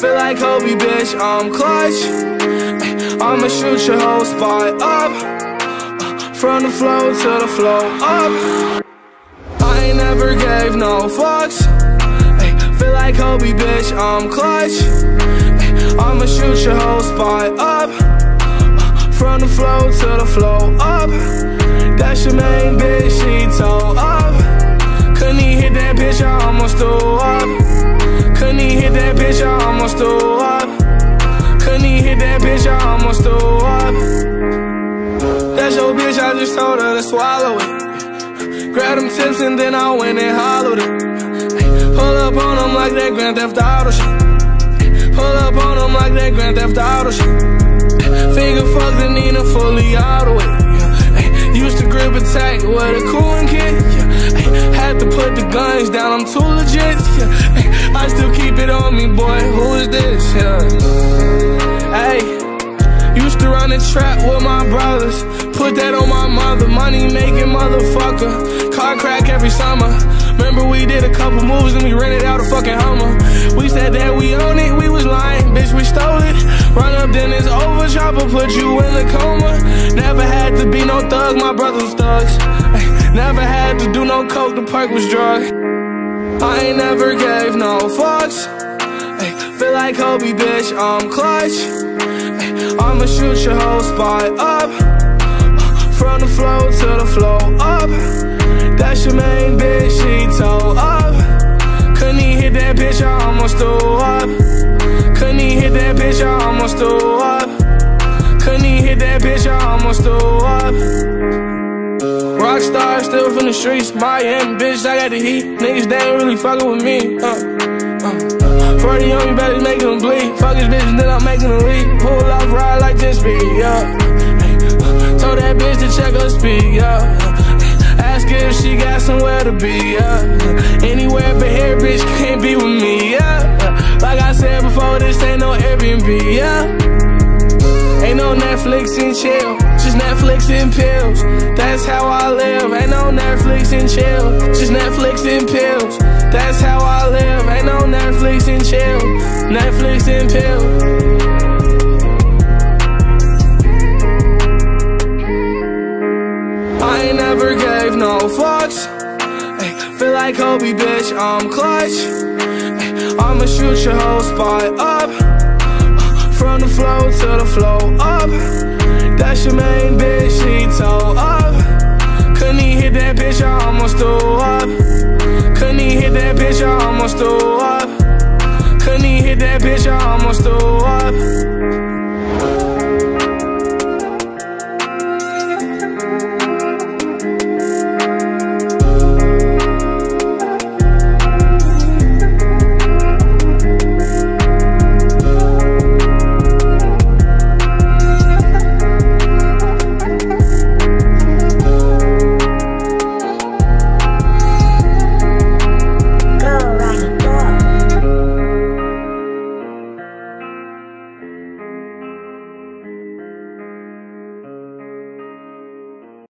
feel like Kobe, bitch, I'm clutch. I'ma shoot your whole spot up. From the flow to the flow up. I ain't never gave no fucks. Feel like Kobe, bitch, I'm clutch. I'ma shoot your whole spot up. From the flow to the flow almost threw up. Couldn't even hit that bitch, I almost threw up. That's your bitch, I just told her to swallow it. Grab them tips and then I went and hollowed it. Pull up on them like that Grand Theft Auto shit. Pull up on them like that Grand Theft Auto shit. Finger fuck the Nina fully auto it. Used to grip attack with a cooling kit. Had to put the guns down, I'm too legit. I still keep it on me, boy. Who is this? Yeah. Hey, used to run a trap with my brothers. Put that on my mother, money making motherfucker. Car crack every summer. Remember we did a couple moves and we rented out a fucking Hummer. We said that we own it, we was lying, bitch, we stole it. Run up, then it's over, chopper put you in a coma. Never had to be no thug, my brothers thugs. Never had to do no coke, the perk was drug. I never gave no fucks. Feel like Kobe, bitch, I'm clutch. I'ma shoot your whole spot up. Uh, from the flow to the flow up. That's your main bitch, she toe up. Couldn't hit that bitch, I almost threw up. Couldn't hit that bitch, I almost threw up. Couldn't hit that bitch, I almost threw up. Rockstar, still from the streets, Miami, bitch, I got the heat. Niggas, they ain't really fucking with me. Uh, uh. 40 on me, better making them bleed. Fuck his bitch, then I'm making them leave. Pull off, ride like 10 speed, yeah. Told that bitch to check her speed, yeah. Ask her if she got somewhere to be, yeah. Anywhere but here, bitch, can't be with me, yeah. Like I said before, this ain't no Airbnb, yeah. Ain't no Netflix and chill, just Netflix and pills. That's how I live. Ain't no Netflix and chill, just Netflix and pills. That's how I live. Ain't no Netflix and chill, Netflix and pills. I ain't never gave no fucks. Feel like Kobe, bitch, I'm clutch. I'ma shoot your whole spot up. Main bitch, she toe up. Couldn't even hit that bitch, I almost threw up. Couldn't even hit that bitch, I almost threw up. Couldn't even hit that bitch, I almost threw up.